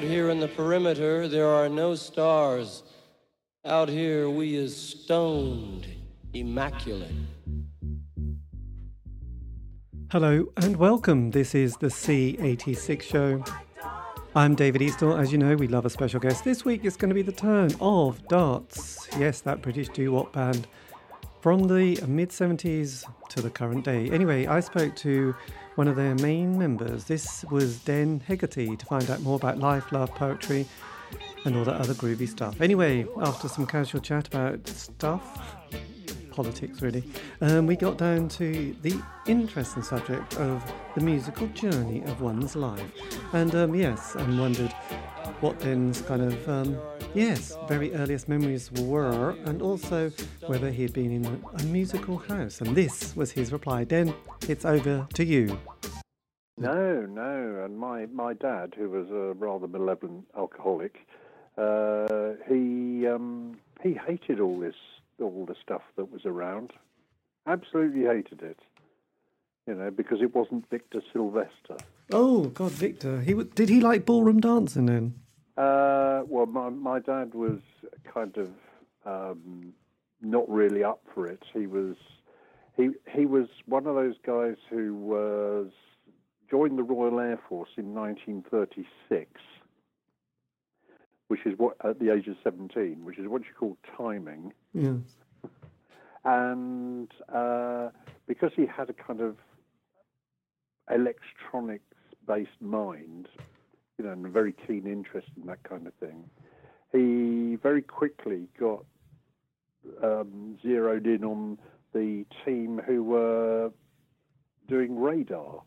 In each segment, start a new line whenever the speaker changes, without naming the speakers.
Out here in the perimeter, there are no stars. Out here, we is stoned, immaculate.
Hello and welcome. This is the C86 show. I'm David Eastaugh. As you know, we love a special guest. This week it's going to be the turn of Darts. Yes, that British doo wop band from the mid 70s to the current day. Anyway, I spoke to one of their main members. This was Den Hegarty to find out more about life, love, poetry, and all that other groovy stuff. Anyway, after some casual chat about stuff, politics really, um, we got down to the interesting subject of the musical journey of one's life. And um, yes, and wondered what Den's kind of, um, yes, very earliest memories were, and also whether he had been in a, a musical house. And this was his reply. Den, it's over to you.
No, no. And my, my dad, who was a rather malevolent alcoholic, uh, he um, he hated all this all the stuff that was around. Absolutely hated it. You know, because it wasn't Victor Silvester.
Oh God, Victor. He w- did he like ballroom dancing then?
Uh, well, my my dad was kind of um, not really up for it. He was he he was one of those guys who was joined the Royal Air Force in 1936, which is what at the age of 17, which is what you call timing.
Yeah.
And uh, because he had a kind of electronics-based mind, you know, and a very keen interest in that kind of thing, he very quickly got um, zeroed in on the team who were doing radar.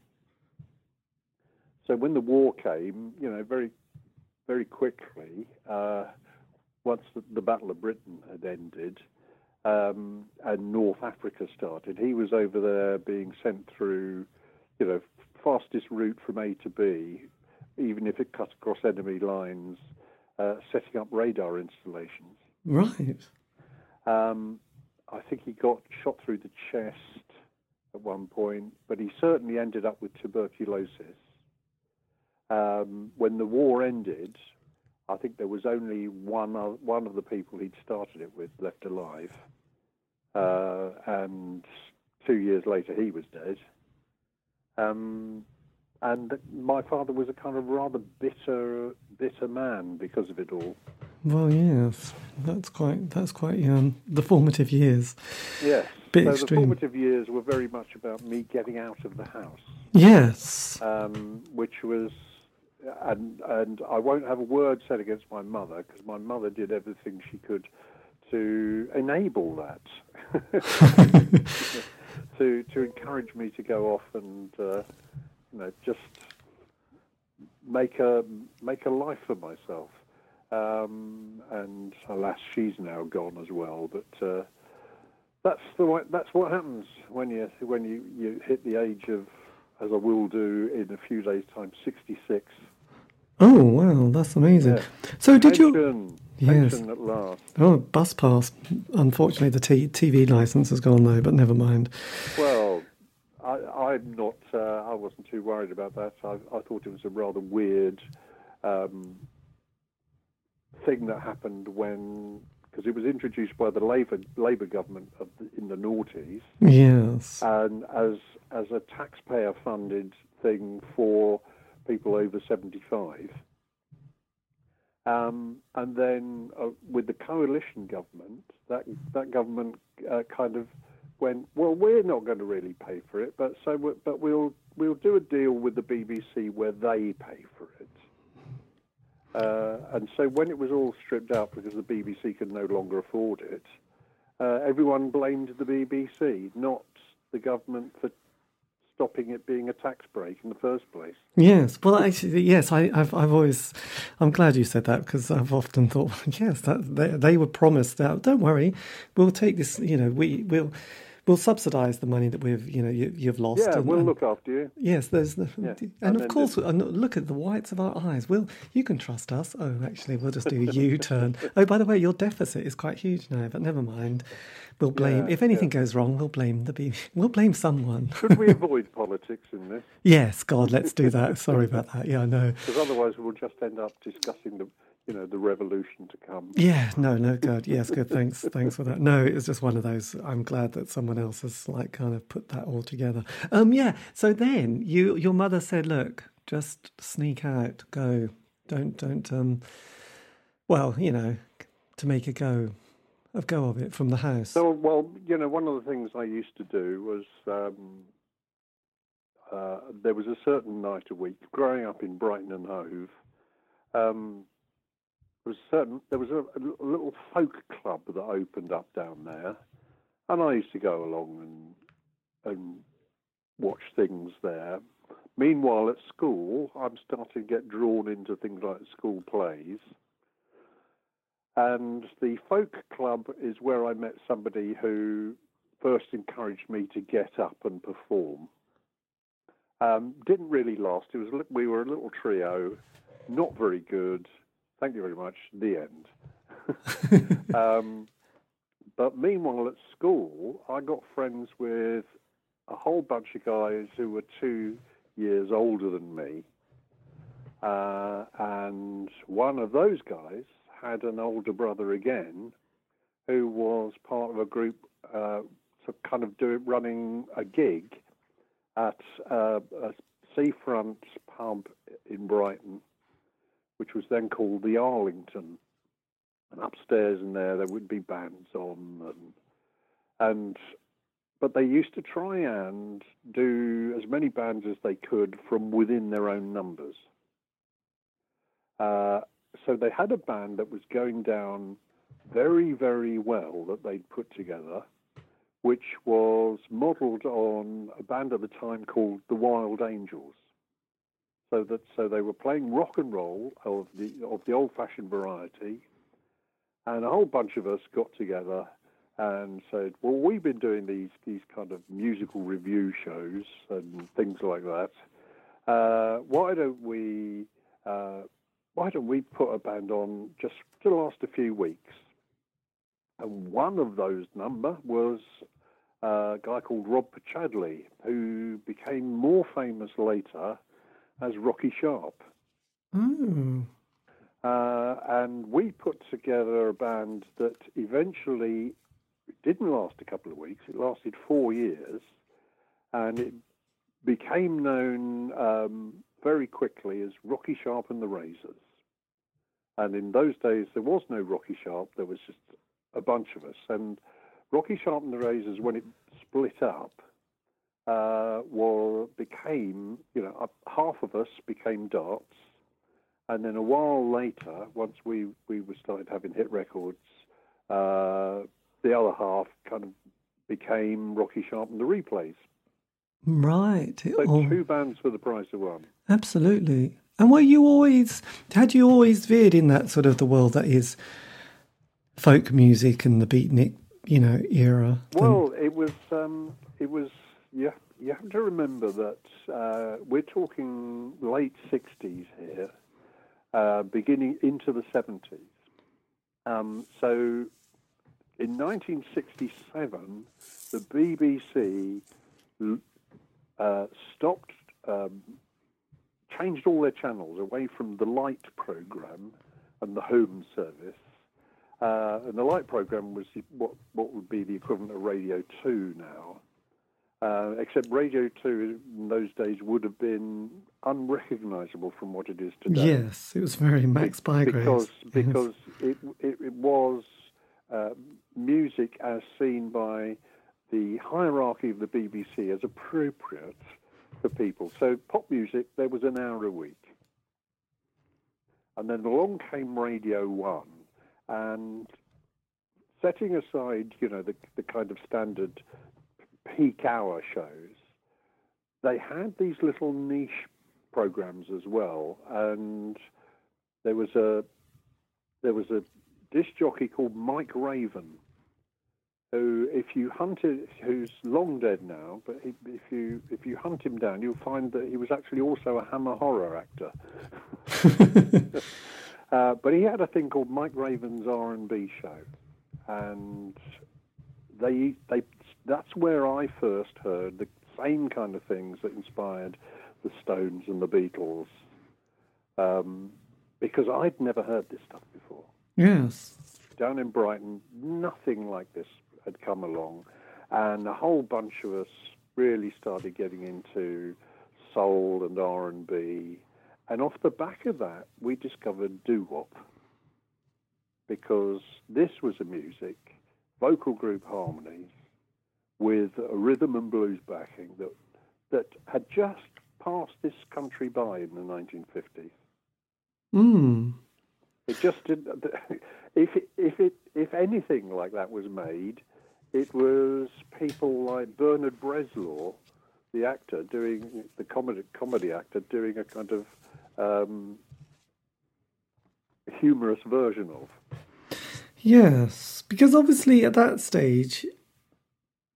So when the war came, you know, very, very quickly, uh, once the, the, Battle of Britain had ended um, and North Africa started, he was over there being sent through, you know, fastest route from A to B, even if it cut across enemy lines, uh, setting up radar installations.
Right.
Um, I think he got shot through the chest at one point, but he certainly ended up with tuberculosis. Um, when the war ended, I think there was only one of, one of the people he'd started it with left alive, uh, and two years later he was dead. Um, and my father was a kind of rather bitter, bitter man because of it all.
Well, yes, that's quite that's quite um, the formative years.
Yes,
Bit
so
extreme.
the formative years were very much about me getting out of the house.
Yes,
um, which was, and and I won't have a word said against my mother because my mother did everything she could to enable that, to to encourage me to go off and uh, you know just make a make a life for myself. Um, and alas, she's now gone as well. But uh, that's the way, that's what happens when you when you, you hit the age of, as I will do in a few days' time, sixty six.
Oh wow, that's amazing.
Yeah.
So did you? Yes.
pension at last.
Oh, bus pass. Unfortunately, the t- TV license has gone though, but never mind.
Well, I, I'm not. Uh, I wasn't too worried about that. I, I thought it was a rather weird um, thing that happened when, because it was introduced by the Labour Labour government of the, in the noughties,
Yes.
and as as a taxpayer-funded thing for people over 75. Um, and then uh, with the coalition government, that that government uh, kind of went, well, we're not going to really pay for it, but so but we'll we'll do a deal with the BBC where they pay for it. Uh, and so when it was all stripped out because the BBC could no longer afford it, uh, everyone blamed the BBC, not the government for stopping it being a tax break in the first place.
Yes. Well, actually, yes. I, I've, I've always. I'm glad you said that because I've often thought, yes, that they, they were promised that. Don't worry, we'll take this. You know, we will. We'll subsidise the money that we've, you know, you, you've lost.
Yeah,
and-
we'll
and-
look after you.
Yes, there's the,
Yeah,
and,
and
of course, and look at the whites of our eyes. We'll, you can trust us. Oh, actually, we'll just do a U-turn. oh, by the way, your deficit is quite huge now, but never mind. We'll blame
Yeah,
if anything
yeah.
goes wrong. We'll blame the B. We'll blame someone.
Should we avoid politics in this?
yes, God, let's do that. Sorry about that. Yeah, I know.
Because otherwise we'll just end up discussing the, you know, the revolution to come.
Yeah, no, no, good. Yes, good. Thanks, thanks for that. No, it's just one of those. I'm glad that someone else has like kind of put that all together. Um, yeah. So then you, your mother said, "Look, just sneak out, go. Don't, don't. Um, well, you know, to make a go, of go of it from the house.
So, well, you know, one of the things I used to do was um, uh, there was a certain night a week growing up in Brighton and Hove. Um, was certain there was a, a little folk club that opened up down there, and I used to go along and and watch things there. Meanwhile, at school, I'm starting to get drawn into things like school plays. And the folk club is where I met somebody who first encouraged me to get up and perform. Um, didn't really last. It was we were a little trio, not very good. Thank you very much. The end. um, but meanwhile, at school, I got friends with a whole bunch of guys who were two years older than me. Uh, and one of those guys had an older brother again who was part of a group uh, to kind of do running a gig at uh, a seafront pub in Brighton, which was then called the Arlington. And upstairs in there, there would be bands on, and and but they used to try and do as many bands as they could from within their own numbers. Uh, so they had a band that was going down very, very well that they'd put together, which was modelled on a band at the time called the Wild Angels. So that so they were playing rock and roll of the of the old-fashioned variety, and a whole bunch of us got together and said, "Well, we've been doing these these kind of musical review shows and things like that. Uh, why don't we uh, why don't we put a band on just to last a few weeks?" And one of those number was uh, a guy called Rob Podsiadly, who became more famous later as Rocky Sharp.
Mm.
Uh, and we put together a band that eventually didn't last a couple of weeks. It lasted four years, and it became known um, very quickly as Rocky Sharp and the Razors. And in those days, there was no Rocky Sharp. There was just a bunch of us. And Rocky Sharp and the Razors, when it split up, uh, were became you know half of us became darts, and then a while later, once we we were started having hit records, uh, the other half kind of became Rocky Sharp and the Replays.
Right.
So
Oh,
two bands for the price of one.
absolutely. And were you always? Had you always veered in that sort of the world that is folk music and the beatnik, you know, era?
Well, it was um, it was yeah. You have to remember that uh, we're talking late '60s here, uh, beginning into the '70s. Um, so, in 1967, the BBC uh, stopped, um, changed all their channels away from the Light program and the Home Service. Uh, and the Light program was what what would be the equivalent of Radio Two now, uh, except Radio Two in those days would have been unrecognisable from what it is today.
yes, it was very Max Bygraves.
because
Yes.
because it, it it was uh, music as seen by the hierarchy of the BBC as appropriate for people. So pop music, there was an hour a week, and then along came Radio One, and setting aside you know the the kind of standard peak hour shows, they had these little niche programs as well, and there was a there was a disc jockey called Mike Raven, who, if you hunt it, who's long dead now, but he, if you if you hunt him down, you'll find that he was actually also a Hammer horror actor. uh, but he had a thing called Mike Raven's R and B show, and they they that's where I first heard the same kind of things that inspired the Stones and the Beatles, um, because I'd never heard this stuff before.
Yes.
Down in Brighton, nothing like this had come along, and a whole bunch of us really started getting into soul and R and B, and off the back of that, we discovered doo wop because this was a music, vocal group harmonies, with a rhythm and blues backing that that had just passed this country by in the 1950s.
Mm.
It just didn't. If it, if it if anything like that was made, it was people like Bernard Bresslaw, the actor doing the comedy comedy actor doing a kind of um, humorous version of.
Yes, because obviously at that stage,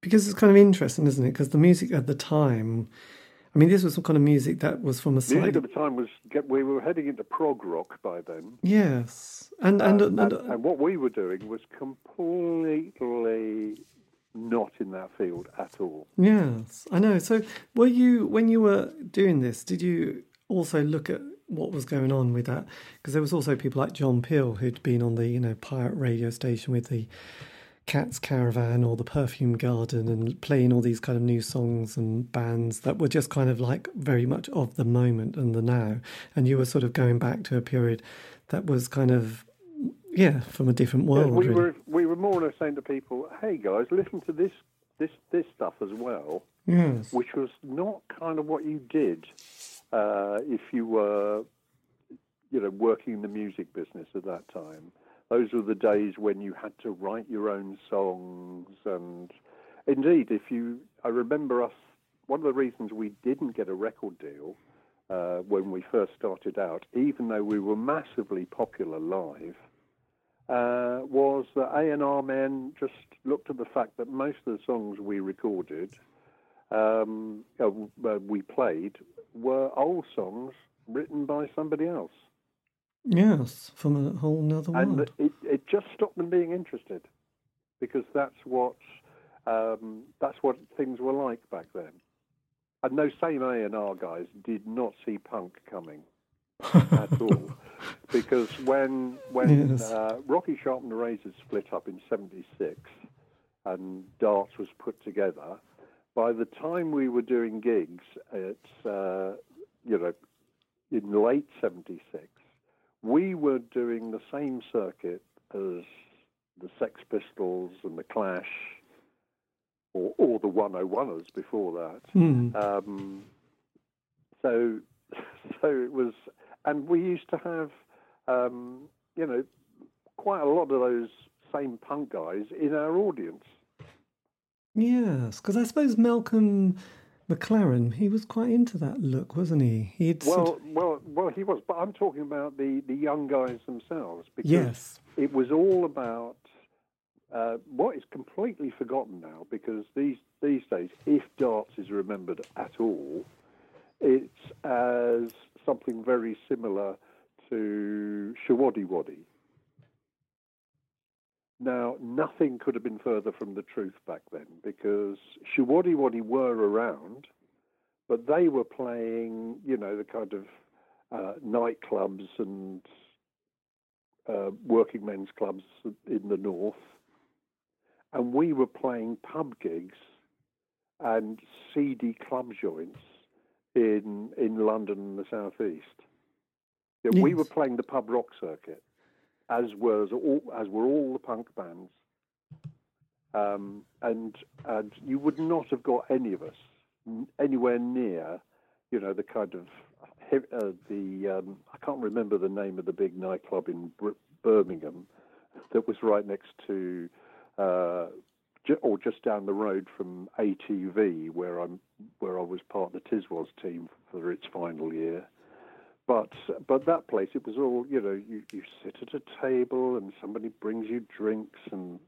because it's kind of interesting, isn't it? Because the music at the time, I mean, this was some kind of music that was from a
Music at the time was we were heading into prog rock by then.
yes, and and,
and,
and,
and, and what we were doing was completely not in that field at all.
yes, I know. So, were you when you were doing this? Did you also look at what was going on with that? Because there was also people like John Peel who'd been on the you know pirate radio station with the Cat's Caravan or the Perfume Garden and playing all these kind of new songs and bands that were just kind of like very much of the moment and the now. And you were sort of going back to a period that was kind of, yeah, from a different
Yeah,
world.
we
really.
were we were more or less saying to people, "Hey guys, listen to this this this stuff as well,"
Yes.
which was not kind of what you did uh, if you were, you know, working in the music business at that time. Those were the days when you had to write your own songs, and indeed, if you, I remember us. One of the reasons we didn't get a record deal uh, when we first started out, even though we were massively popular live, uh, was that A&R men just looked at the fact that most of the songs we recorded, um, uh, uh, we played, were old songs written by somebody else.
Yes, from a whole nother
And
world.
it, it just stopped them being interested because that's what, um, that's what things were like back then. And those same A&R guys did not see punk coming at all. Because when when
Yes.
uh, Rocky Sharp and the Razors split up in '76 and Darts was put together, by the time we were doing gigs it's uh, you know in late '76, we were doing the same circuit as the Sex Pistols and the Clash, or or the 101ers before that.
Hmm.
Um, so, so it was, and we used to have, um, you know, quite a lot of those same punk guys in our audience.
Yes, because I suppose Malcolm McLaren, he was quite into that look, wasn't he? He'd sort
Well,
of-
well, well, he was, but I'm talking about the the young guys themselves because
yes.
it was all about uh, what is completely forgotten now because these these days, if darts is remembered at all, it's as something very similar to Showaddywaddy. Now, nothing could have been further from the truth back then because Showaddywaddy were around, but they were playing, you know, the kind of uh, nightclubs and uh, working men's clubs in the north, and we were playing pub gigs and seedy club joints in in London and the southeast. Yeah, We were playing the pub rock circuit, as was all as were all the punk bands, um, and and you would not have got any of us anywhere near, you know, the kind of uh, the um, I can't remember the name of the big nightclub in Birmingham that was right next to. Uh, or just down the road from ATV, where I'm, where I was part of the Tiswas team for its final year. But but that place, it was all you know. You, you sit at a table and somebody brings you drinks and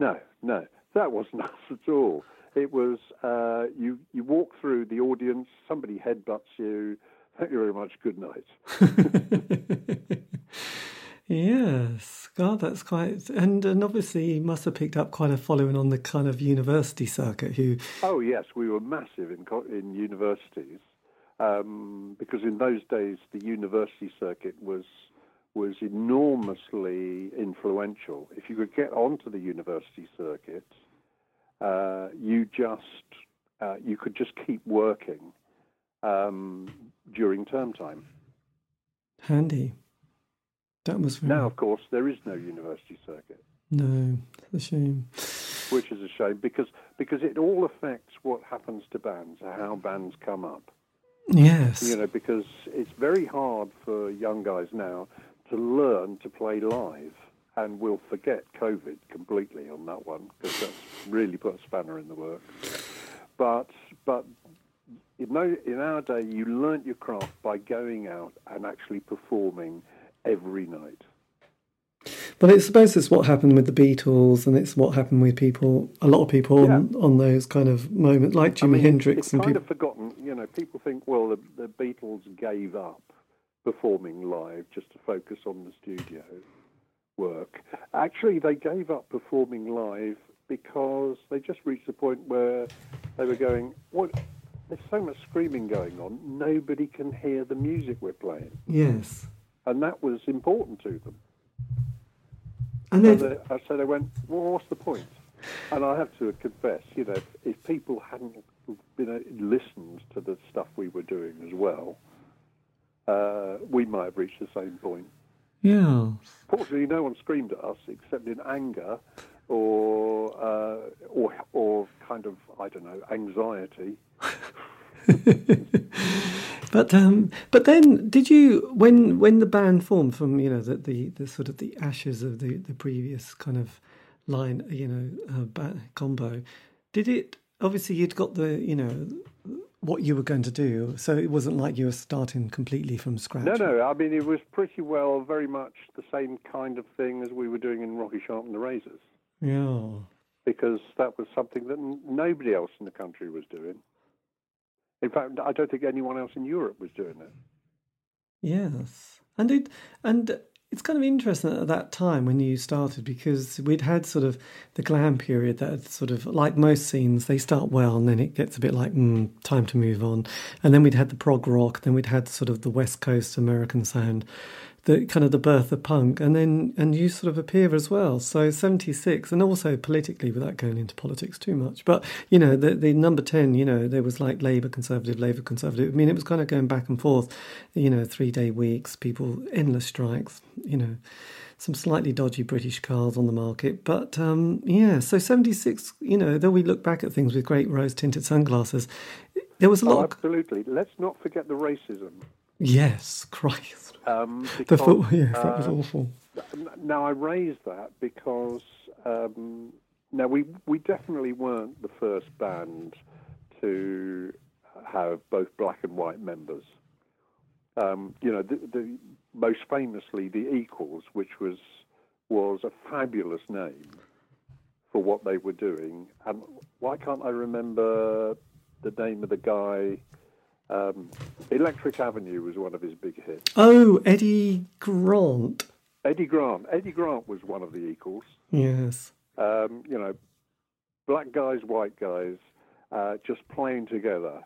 No, no, that wasn't us at all. It was uh, you. You walk through the audience, somebody headbutts you. Thank you very much. Good night.
yes, God, that's quite. And and obviously, you must have picked up quite a following on the kind of university circuit. Who?
Oh yes, we were massive in in universities um, because in those days the university circuit was was enormously influential. If you could get onto the university circuit, uh, you just uh, you could just keep working um, during term time.
Handy. That was very...
now, of course, there is no university circuit.
No, it's a shame.
Which is a shame because because it all affects what happens to bands, how bands come up.
Yes.
You know, because it's very hard for young guys now to learn to play live, and we'll forget COVID completely on that one because that's really put a spanner in the works. But but know, in our day, you learnt your craft by going out and actually performing every night.
But I suppose it's what happened with the Beatles, and it's what happened with people, a lot of people yeah. on, on those kind of moments, like Jimi
I mean,
Hendrix.
It's
and
kind
people...
of forgotten. You know, people think, well, the, the Beatles gave up performing live just to focus on the studio work. Actually, they gave up performing live because they just reached the point where they were going, what? There's so much screaming going on, nobody can hear the music we're playing.
Yes.
And that was important to them.
And
so,
they,
so they went, well, what's the point? And I have to confess, you know, if, if people hadn't been uh, listened to the stuff we were doing as well, uh, we might have reached the same point.
Yeah.
Fortunately, no one screamed at us except in anger or uh, or or kind of I don't know anxiety.
but um, but then did you when when the band formed from you know the the, the sort of the ashes of the, the previous kind of line you know uh, combo did it obviously you'd got the you know what you were going to do so it wasn't like you were starting completely from scratch?
No no i mean it was pretty well very much the same kind of thing as we were doing in rocky sharp and the razors.
Yeah.
Because that was something that nobody else in the country was doing in fact, I don't think anyone else in Europe was doing it.
Yes, and it and it's kind of interesting at that time when you started because we'd had sort of the glam period that sort of like most scenes they start well and then it gets a bit like mm, time to move on. And then we'd had the prog rock then we'd had sort of the west coast american sound the kind of the birth of punk, and then and you sort of appear as well. So seventy six, and also politically, without going into politics too much, but you know the the number ten, you know there was like Labour Conservative, Labour Conservative. I mean, it was kind of going back and forth. You know, three day weeks, people endless strikes. You know. Some slightly dodgy British cars on the market, but um, yeah. So seventy six, you know, though we look back at things with great rose tinted sunglasses, there was a lot.
Oh, absolutely. Let's not forget the racism.
Yes, Christ.
Um,
because, the foot, yeah, that was uh, awful.
Now I raise that because um, now we we definitely weren't the first band to have both black and white members. Um, you know, the, the, most famously the Equals, which was was a fabulous name for what they were doing. And why can't I remember the name of the guy? Um, Electric Avenue was one of his big hits.
Oh, Eddie Grant.
Eddie Grant. Eddie Grant was one of the Equals.
Yes.
Um, you know, black guys, white guys, uh, just playing together.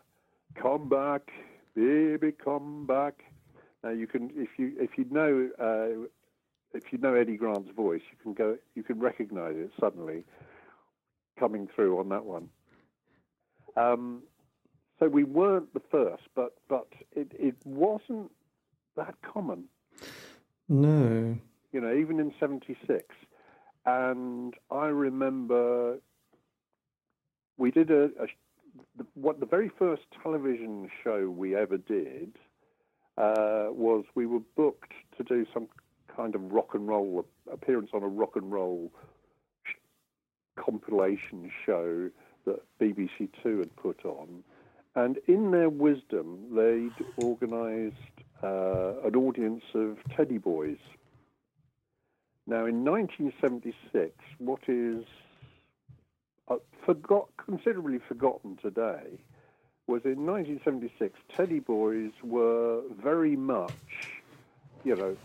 Come back, baby, come back. Now you can, if you if you know uh, if you know Eddie Grant's voice, you can go, you can recognise it suddenly coming through on that one. Um, so we weren't the first, but but it, it wasn't that common.
No.
You know, even in '76, and I remember we did a, a the, what the very first television show we ever did uh, was we were booked to do some kind of rock and roll appearance on a rock and roll sh- compilation show that BBC Two had put on, and in their wisdom, they'd organised uh, an audience of teddy boys. Now, in 1976, what is uh, forgot considerably forgotten today was in 1976. Teddy Boys were very much, you know,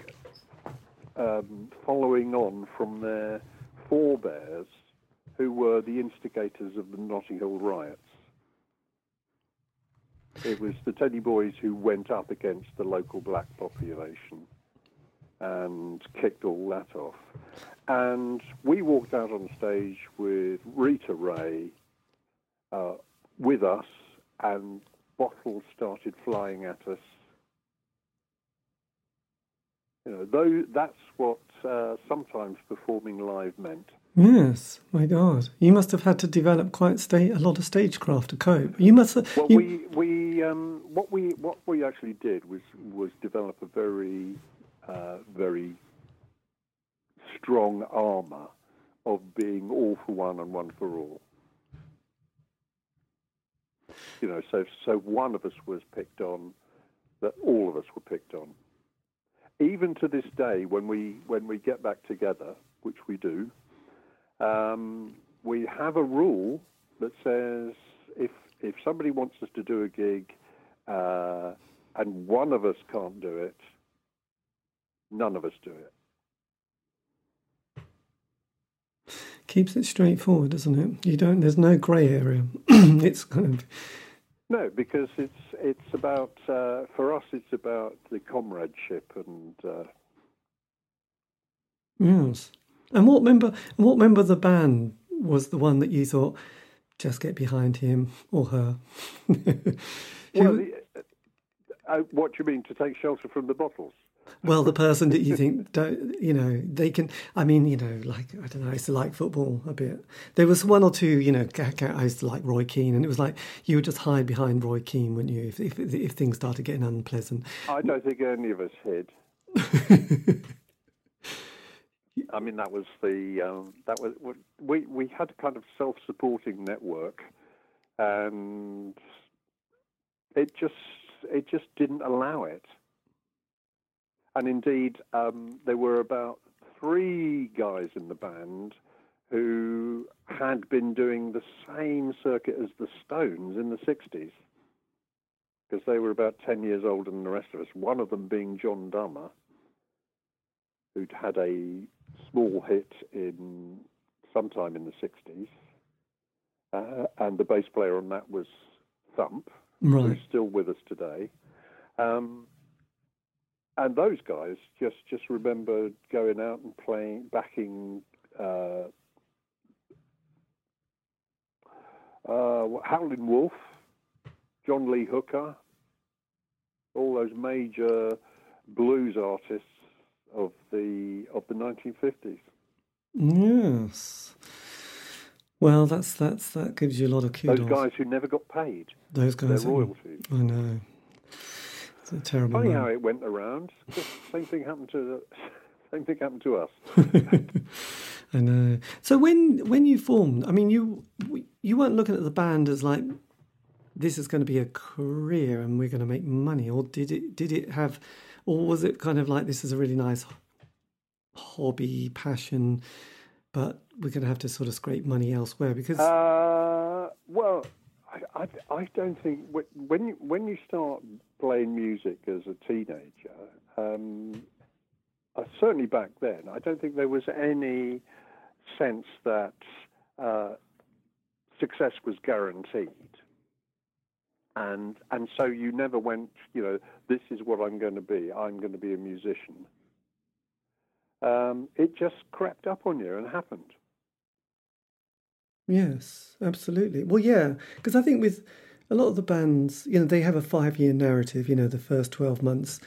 um, following on from their forebears, who were the instigators of the Notting Hill riots. It was the Teddy Boys who went up against the local black population and kicked all that off. And we walked out on stage with Rita Ray uh, with us, and bottles started flying at us. You know, though that's what uh, sometimes performing live meant.
Yes, my God, you must have had to develop quite sta- a lot of stagecraft to cope. You must. Have,
Well,
you-
we we um, what we what we actually did was was develop a very uh, very strong armour of being all for one and one for all. You know, so so one of us was picked on, that all of us were picked on. Even to this day, when we when we get back together, which we do, um, we have a rule that says if if somebody wants us to do a gig uh, and one of us can't do it, none of us do it.
keeps it straightforward, doesn't it? You don't. There's no grey area. it's kind of
No, because it's it's about uh, for us. It's about the comradeship and uh,
yes. And what member? And what member of the band was the one that you thought just get behind him or her?
Well, the, uh, what do you mean to take shelter from the bottles?
Well, the person that you think, don't, you know, they can. I mean, you know, like I don't know. I used to like football a bit. There was one or two, you know. I used to like Roy Keane, and it was like you would just hide behind Roy Keane, wouldn't you? If if, if things started getting unpleasant.
I don't think any of us hid. I mean, that was the um, that was we we had a kind of self-supporting network, and it just it just didn't allow it. And indeed, um, there were about three guys in the band who had been doing the same circuit as the Stones in the '60s because they were about 10 years older than the rest of us, one of them being John Dummer, who'd had a small hit in sometime in the 60s. Uh, and the bass player on that was Thump,
Right.
who's still with us today. Um, and those guys just, just remember going out and playing, backing uh, uh, Howlin' Wolf, John Lee Hooker, all those major blues artists of the of the 1950s.
Yes. Well, that's that's that gives you a lot of kudos.
Those guys who never got paid
Those
their
guys.
royalties.
I know. It's a terrible.
Funny
man.
how it went around. Same thing happened to the, same thing happened to us.
I know. So when when you formed, I mean, you you weren't looking at the band as like this is going to be a career and we're going to make money, or did it did it have, or was it kind of like this is a really nice hobby passion, but we're going to have to sort of scrape money elsewhere because
Uh, well, I, I, I don't think when you, when you start playing music as a teenager, um, uh, certainly back then, I don't think there was any sense that uh, success was guaranteed. And and so you never went, you know, this is what I'm going to be. I'm going to be a musician. Um, it just crept up on you and happened.
Yes, absolutely. Well, yeah, because I think with a lot of the bands, you know, they have a five-year narrative. You know, the first twelve months,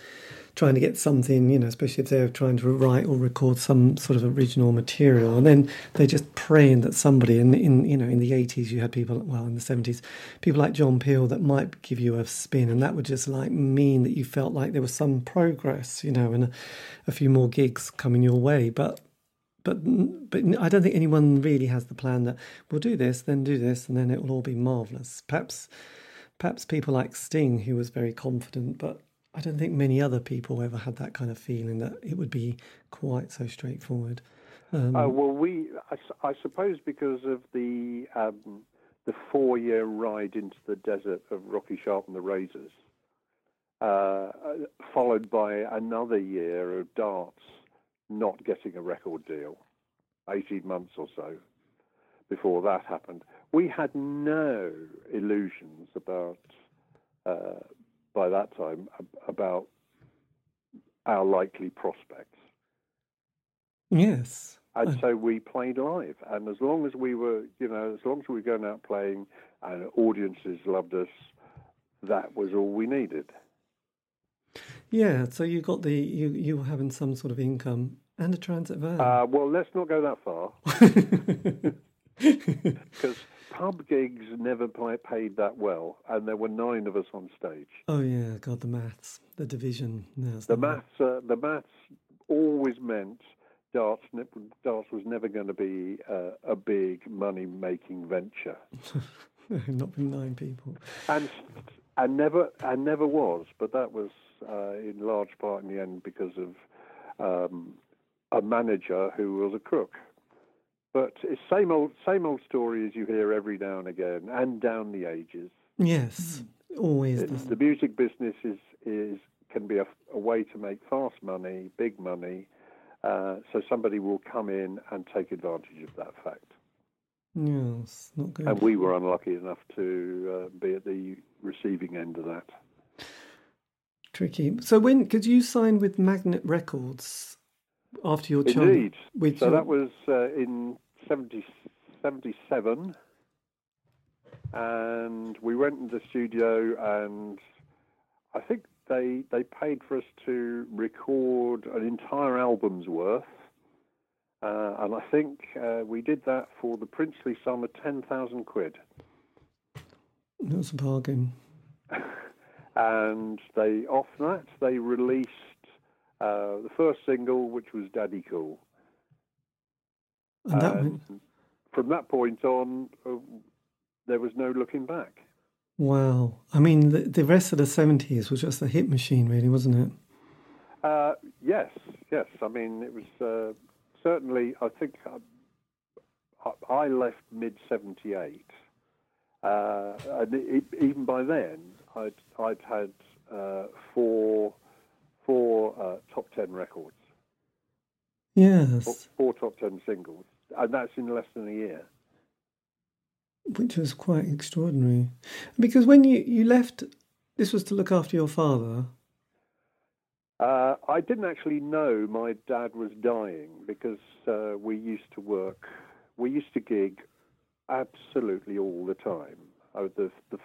trying to get something. You know, especially if they're trying to write or record some sort of original material, and then they're just praying that somebody. In in you know, in the eighties, you had people. Well, in the seventies, people like John Peel that might give you a spin, and that would just like mean that you felt like there was some progress. You know, and a, a few more gigs coming your way, but but but I don't think anyone really has the plan that we'll do this, then do this, and then it will all be marvelous. Perhaps perhaps people like Sting, who was very confident, but I don't think many other people ever had that kind of feeling that it would be quite so straightforward. Um,
Uh, well, we, I, I suppose, because of the um, the four year ride into the desert of Rocky Sharp and the Razors, uh, followed by another year of darts not getting a record deal, 18 months or so before that happened. We had no illusions about, uh, by that time, about our likely prospects.
yes.
And so we played live. And as long as we were, you know, as long as we were going out playing and audiences loved us, that was all we needed.
Yeah, so you got the you you were having some sort of income and a transit van.
Uh, well, let's not go that far because pub gigs never paid that well, and there were nine of us on stage.
oh yeah, God, the maths, the division. No,
The maths, uh, the maths always meant darts. ne- Darts was never going to be uh, a big money-making venture.
not with nine people.
and and never and never was. But that was uh, in large part in the end because of um, a manager who was a crook. But it's same old same old story as you hear every now and again, and down the ages.
Yes, always.
It's-
The,
the music business is is can be a, a way to make fast money, big money. Uh, so somebody will come in and take advantage of that fact.
yes, not good.
And we were unlucky enough to uh, be at the receiving end of that.
Tricky. So when could you sign with Magnet Records after your child?
Indeed.
With
so
your-
that was uh, in 70, 77. And we went into the studio, and I think they they paid for us to record an entire album's worth. Uh, and I think uh, we did that for the princely sum of 10,000 quid.
That was a bargain.
And they, off that, they released the first single, which was Daddy Cool.
And that went,
from that point on, uh, there was no looking back.
wow. I mean, the, the rest of the seventies was just a hit machine, really, wasn't it?
Uh, yes, yes. I mean, it was uh, certainly. I think I, I left mid '78, uh, and it, even by then, I'd I'd had uh, four four uh, top ten records, four,
Yes,
four top ten singles, and that's in less than a year.
which was quite extraordinary. Because when you you left, this was to look after your father.
Uh, I didn't actually know my dad was dying because uh, we used to work, we used to gig absolutely all the time. Uh, the, the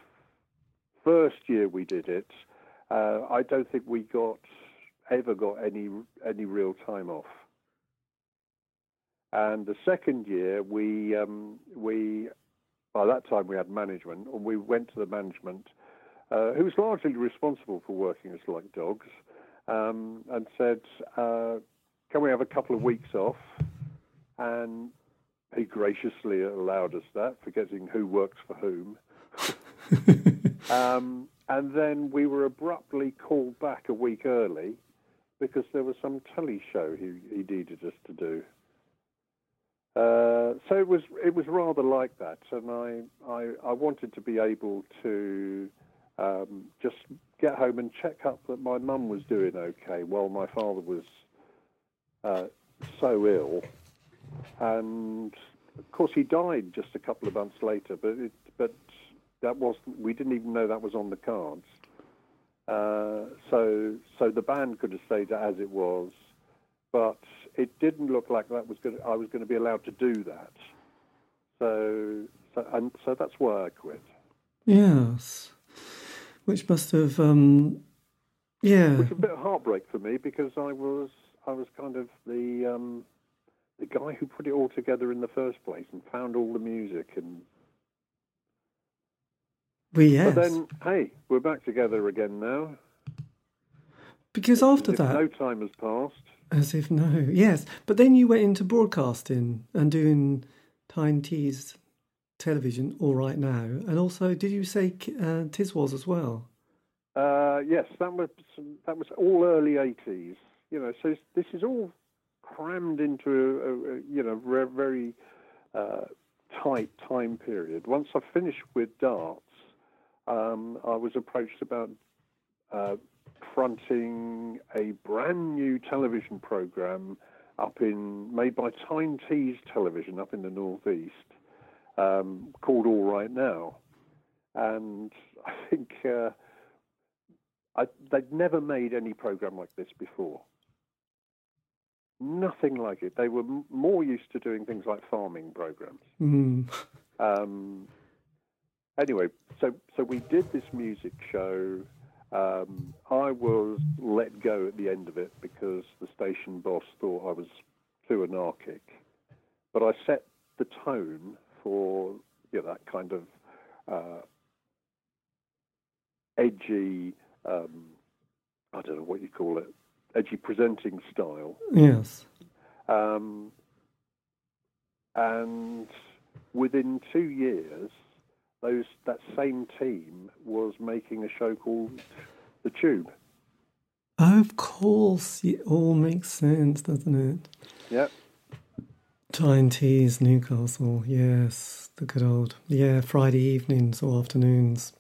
first year we did it, uh, I don't think we got ever got any any real time off. And the second year, we um, we by that time we had management, and we went to the management, uh, who was largely responsible for working us like dogs um, and said, uh, "Can we have a couple of weeks off?" And he graciously allowed us that, forgetting who works for whom. um, and then we were abruptly called back a week early because there was some telly show he, he needed us to do. Uh, so it was it was rather like that, and I I, I wanted to be able to um, just get home and check up that my mum was doing okay while my father was uh, so ill. And of course, he died just a couple of months later. But it, but that was we didn't even know that was on the cards. Uh, so so the band could have stayed as it was, but it didn't look like that was going. I was going to be allowed to do that. So so and so that's why I quit.
Yes, which must have, um, yeah,
Which was a bit of heartbreak for me because I was I was kind of the um, the guy who put it all together in the first place and found all the music and
well, yes,
but then hey we're back together again now.
Because after
As if
that,
no time has passed.
As if no, yes, but then you went into broadcasting and doing Tyne Tees television, all right now, and also did you say uh, Tiswas as well?
uh, yes that was that was all early 80s you know so this is all crammed into a, a, a you know very uh, tight time period. Once I finished with darts, um, I was approached about uh, fronting a brand new television program up in made by Tyne Tees Television up in the northeast um, called All Right Now, and I think uh, I, they'd never made any program like this before. Nothing like it. They were m- more used to doing things like farming programs.
Mm.
Um, anyway, so so we did this music show. Um, I was let go at the end of it because the station boss thought I was too anarchic. But I set the tone for you know, that kind of uh, edgy, um, I don't know what you call it, edgy presenting style.
Yes.
Um, and within two years, those that same team was making a show called The Tube.
Of course, it all makes sense, doesn't it?
Yeah.
Tyne Tees, Newcastle, yes, the good old, yeah, Friday evenings or afternoons.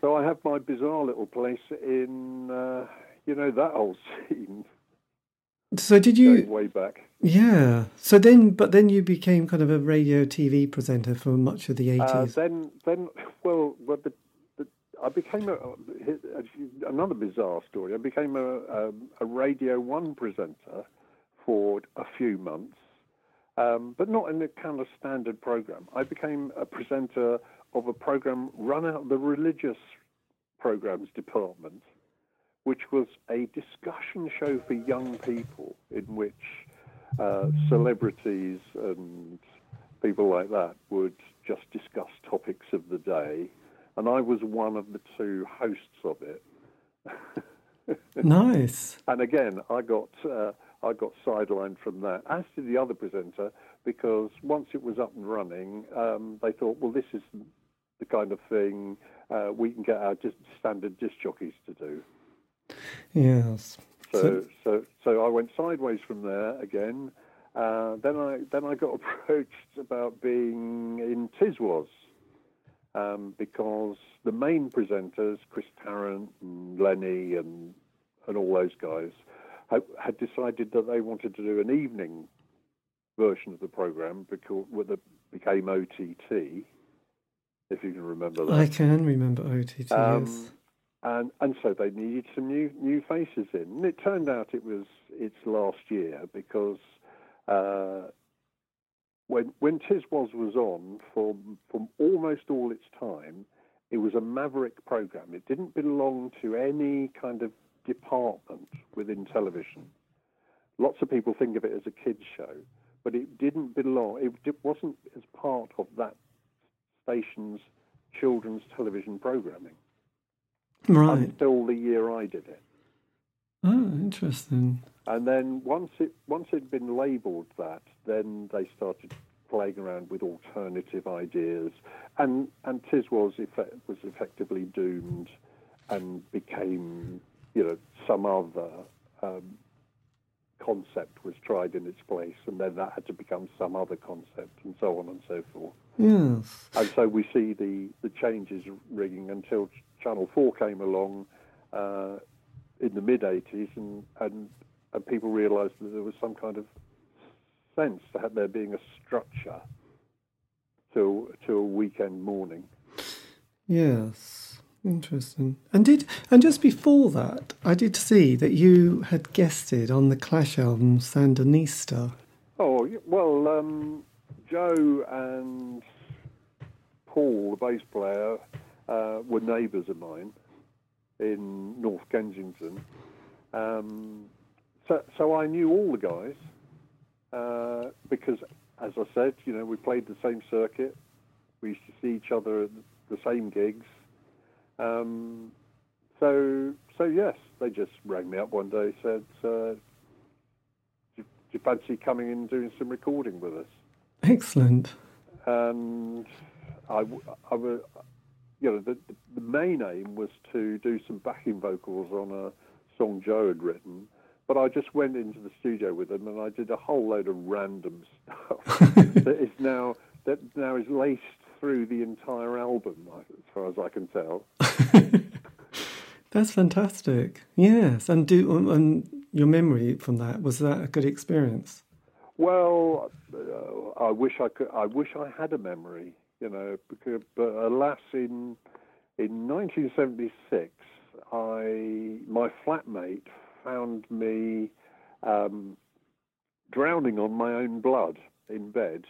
So I have my bizarre little place in, uh, you know, that old scene.
So did you?
Way back.
Yeah. So then, but then you became kind of a radio TV presenter for much of the
Uh,
eighties.
then, then, well, well the, the, I became a, another bizarre story. I became a, a, a Radio One presenter for a few months, um, but not in the kind of standard program. I became a presenter of a program run out of the religious programs department, which was a discussion show for young people in which uh, celebrities and people like that would just discuss topics of the day. And I was one of the two hosts of it.
nice.
And again, I got uh, I got sidelined from that, as did the other presenter, because once it was up and running, um, they thought, well, this is the kind of thing uh, we can get our just standard disc jockeys to do.
Yes.
So, so, so I went sideways from there again. Uh, then I then I got approached about being in Tiswas um, because the main presenters, Chris Tarrant and Lenny and and all those guys, had, had decided that they wanted to do an evening version of the program because it became OTT. If you can remember that.
I can remember OTT.
Um,
yes.
And and so they needed some new new faces in. And it turned out it was its last year because uh, when when Tiswas was on for from almost all its time, it was a maverick program. It didn't belong to any kind of department within television. Lots of people think of it as a kids show, but it didn't belong. It, it wasn't as part of that station's children's television programming
Right.
until the year I did it.
Oh, interesting.
And then once it once it'd been labelled that, then they started playing around with alternative ideas, and and Tiswas effect, was effectively doomed, and became you know some other um, concept was tried in its place, and then that had to become some other concept, and so on and so forth.
Yes.
And so we see the, the changes ringing until Ch- Channel 4 came along uh, in the mid 80s, and, and, and people realised that there was some kind of sense to have there being a structure to, to a weekend morning.
Yes. Interesting. And did and just before that, I did see that you had guested on the Clash album Sandinista.
Oh, well, um, Joe and Paul, the bass player, uh, were neighbours of mine in North Kensington. Um, so, so I knew all the guys uh, because, as I said, you know, we played the same circuit. We used to see each other at the same gigs. Um, so, so yes, they just rang me up one day, said, uh, "Do you, do you fancy coming in and doing some recording with us?"
Excellent.
and I, I w- you know, the, the main aim was to do some backing vocals on a song Joe had written, but I just went into the studio with them and I did a whole load of random stuff that is now that now is laced through the entire album, as far as I can tell.
That's fantastic. Yes, and do um, and your memory from that was that a good experience?
Well, uh, I wish I could. I wish I had a memory, you know, because, but alas, in in 1976, I my flatmate found me um, drowning on my own blood in bed,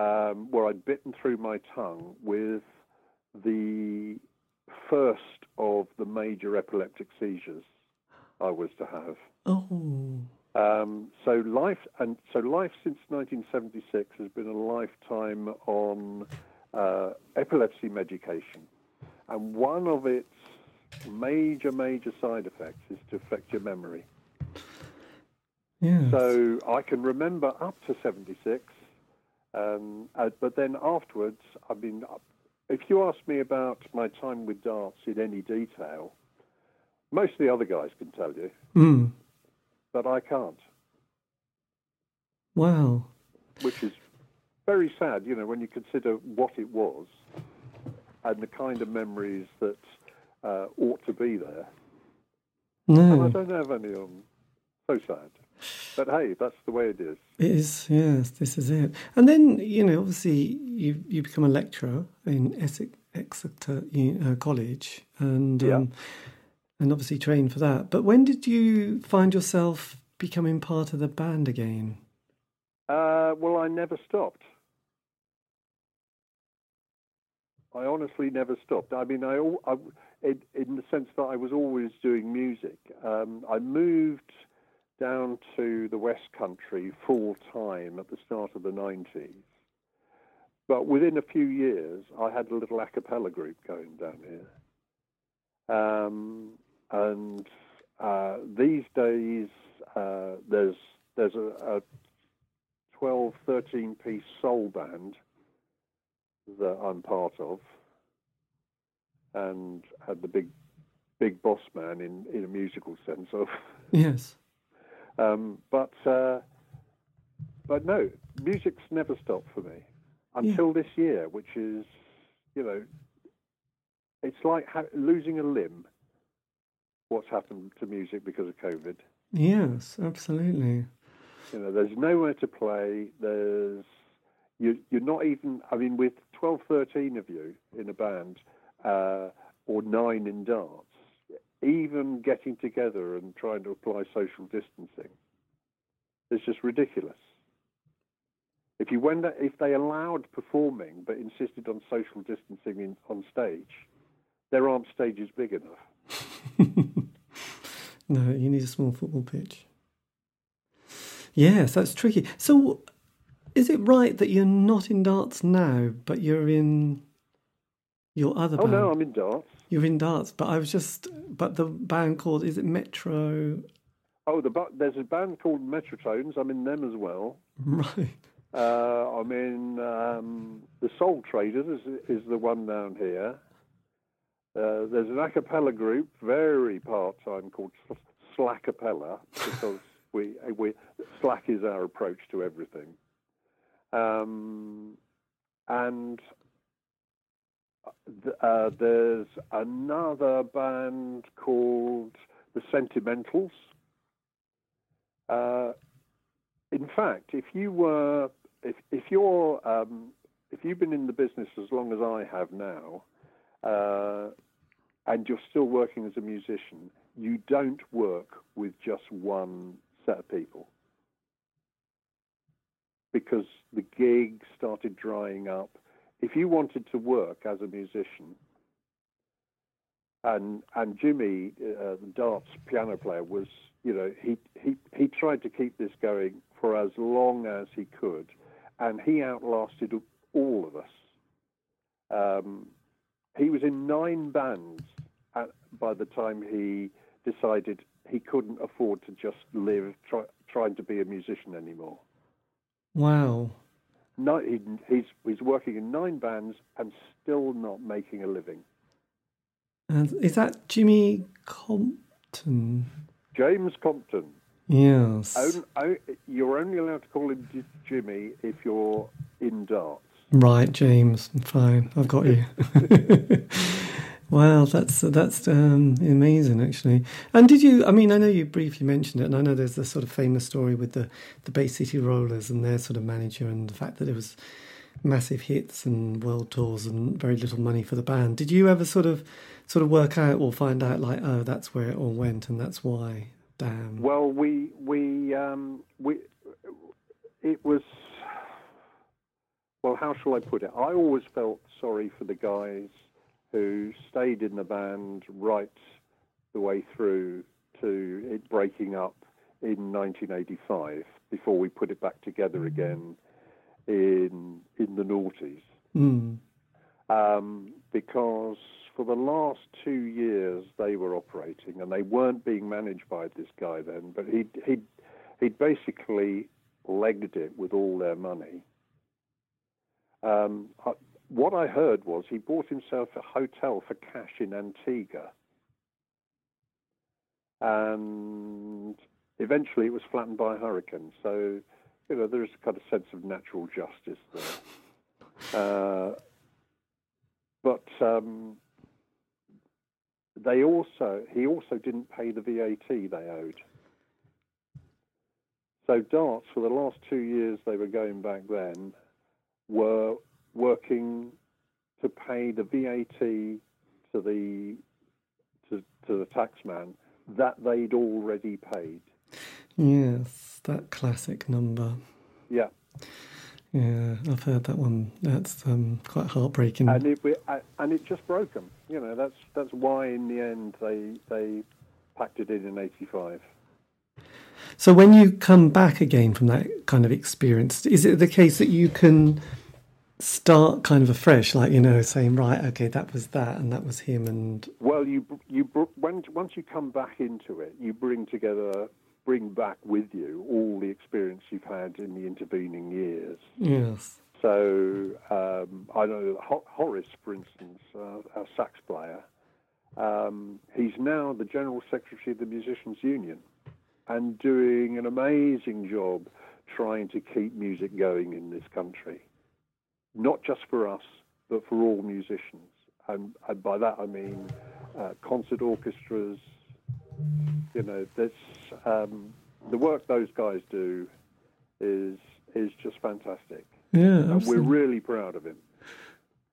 um, where I'd bitten through my tongue with the first of the major epileptic seizures I was to have.
Oh.
Um, so life and so life since 1976 has been a lifetime on uh, epilepsy medication, and one of its major major side effects is to affect your memory.
Yeah.
So I can remember up to 76, um, uh, but then afterwards, I mean, if you ask me about my time with darts in any detail, most of the other guys can tell you,
Mm.
but I can't,
Wow.
which is very sad, you know, when you consider what it was and the kind of memories that uh, ought to be there. And I don't have any on. So sad. But hey, that's the way it is.
It is, yes, this is it. And then, you know, obviously you you become a lecturer in Essex, Exeter uh, College and
Yeah.
um, and obviously trained for that. But when did you find yourself becoming part of the band again?
Uh, well, I never stopped. I honestly never stopped. I mean, I, I in, in the sense that I was always doing music. Um, I moved down to the West Country full time at the start of the 90s. But within a few years, I had a little a cappella group going down here. Um, and uh, these days, uh, there's there's a, a 12, 13 piece soul band that I'm part of, and had the big, big boss man in, in a musical sense of.
Yes.
Um, but uh, but no, music's never stopped for me until this year, which is, you know, it's like ha- losing a limb. What's happened to music because of COVID?
Yes, absolutely.
You know, there's nowhere to play. There's you, you're not even. I mean, with 12, 13 of you in a band, uh, or nine in darts, even getting together and trying to apply social distancing is just ridiculous. If you went, if they allowed performing but insisted on social distancing in, on stage, there aren't stages big enough.
no, you need a small football pitch. Yes, that's tricky. So, is it right that you're not in darts now, but you're in your other
Oh
band?
no, I'm in darts.
You're in darts, but I was just, but the band called, is it Metro?
Oh, the there's a band called Metrotones. I'm in them as well.
Right.
Uh, I'm in um, the Soul Traders is, is the one down here. Uh, there's an a cappella group, very part time, called Slackapella because we we slack is our approach to everything. Um, and uh, there's another band called the Sentimentals. Uh, in fact, if you were, if if you're, um, if you've been in the business as long as I have now, uh, and you're still working as a musician, you don't work with just one set of people because the gigs started drying up. If you wanted to work as a musician, and and Jimmy, uh, the darts piano player, was you know he he he tried to keep this going for as long as he could, and he outlasted all of us. Um, he was in nine bands at, by the time he decided he couldn't afford to just live try, trying to be a musician anymore.
Wow.
No, he, he's he's working in nine bands and still not making a living.
And is that Jimmy Compton?
James Compton.
Yes.
On- o- you're only allowed to call him J- Jimmy if you're in darts.
Right, James. Fine, I've got you. wow, that's that's um, amazing, actually. And did you? I mean, I know you briefly mentioned it, and I know there's a sort of famous story with the the Bay City Rollers and their sort of manager, and the fact that it was massive hits and world tours and very little money for the band. Did you ever sort of sort of work out or find out like, oh, that's where it all went, and that's why? Damn.
Well, we we um, we it was. Well, how shall I put it? I always felt sorry for the guys who stayed in the band right the way through to it breaking up in 1985 before we put it back together again in in the noughties.
Mm.
Um, because for the last two years they were operating and they weren't being managed by this guy then, but he'd, he'd, he'd basically legged it with all their money. Um, what I heard was he bought himself a hotel for cash in Antigua. And eventually it was flattened by a hurricane. So, you know, there's a kind of sense of natural justice there. Uh, but um, they also he also didn't pay the VAT they owed. So darts for the last two years they were going back then were working to pay the VAT to the to, to the taxman that they'd already paid.
Yes, that classic number.
Yeah,
Yeah, I've heard that one. That's um, quite heartbreaking.
and it and it just broke them. You know, that's that's why in the end they they packed it in in '85.
So when you come back again from that kind of experience, is it the case that you can start kind of afresh, like you know, saying right, okay, that was that, and that was him, and
Well, you you when once you come back into it, you bring together, bring back with you all the experience you've had in the intervening years.
yes,
So um, I know Horace, for instance, uh, our sax player. Um, he's now the general secretary of the Musicians Union, and doing an amazing job trying to keep music going in this country, not just for us, but for all musicians. And, and by that I mean uh, concert orchestras. You know, this um, the work those guys do is is just fantastic.
yeah,
And we're really proud of him.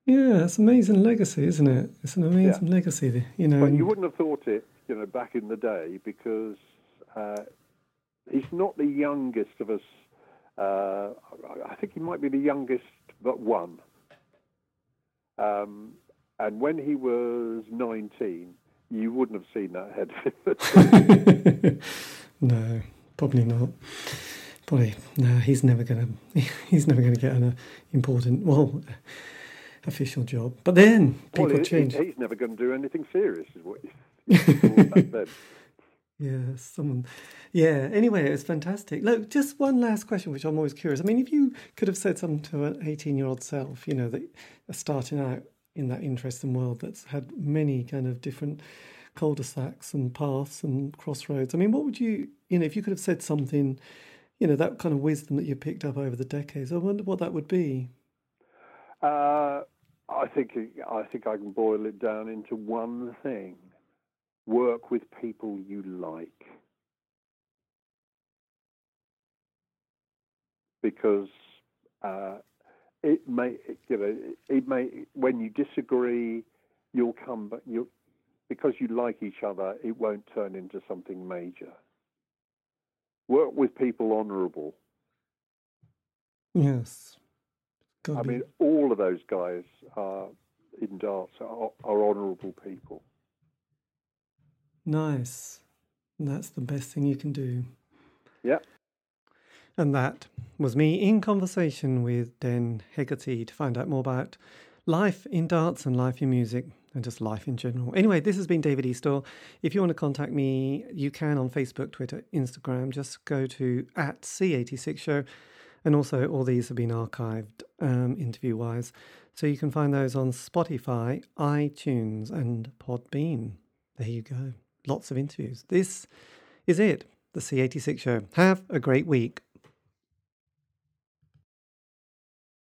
yeah, it's an amazing legacy, isn't it? It's an amazing legacy, you know.
But you wouldn't have thought it, you know, back in the day because uh, he's not the youngest of us. Uh, I think he might be the youngest but one. Um, and when he was 19, you wouldn't have seen that head.
no, probably not. Probably no. He's never gonna. He's never gonna get an uh, important, well, official job. But then people
well, he-
change.
he's never going to do anything serious, is what he thought back then.
Yeah, someone. Yeah. Anyway, it was fantastic. Look, just one last question, which I'm always curious. I mean, if you could have said something to an 18 year old self, you know, that starting out in that interesting world that's had many kind of different cul-de-sacs and paths and crossroads. I mean, what would you, you know, if you could have said something, you know, that kind of wisdom that you picked up over the decades, I wonder what that would be.
Uh, I think I think I can boil it down into one thing: work with people you like, because uh, it may you know it may when you disagree, you'll come but you because you like each other, it won't turn into something major. Work with people honourable.
Yes. Gotta
I
be-
mean, all of those guys are in darts are, are honourable people.
Nice. And that's the best thing you can do.
Yeah.
And that was me in conversation with Den Hegarty to find out more about life in darts and life in music and just life in general. Anyway, this has been David Eastaugh. If you want to contact me, you can on Facebook, Twitter, Instagram. Just go to at C86 Show. And also, all these have been archived um, interview wise. So you can find those on Spotify, iTunes, and Podbean. There you go. Lots of interviews. This is it. the C86 show. Have a great week.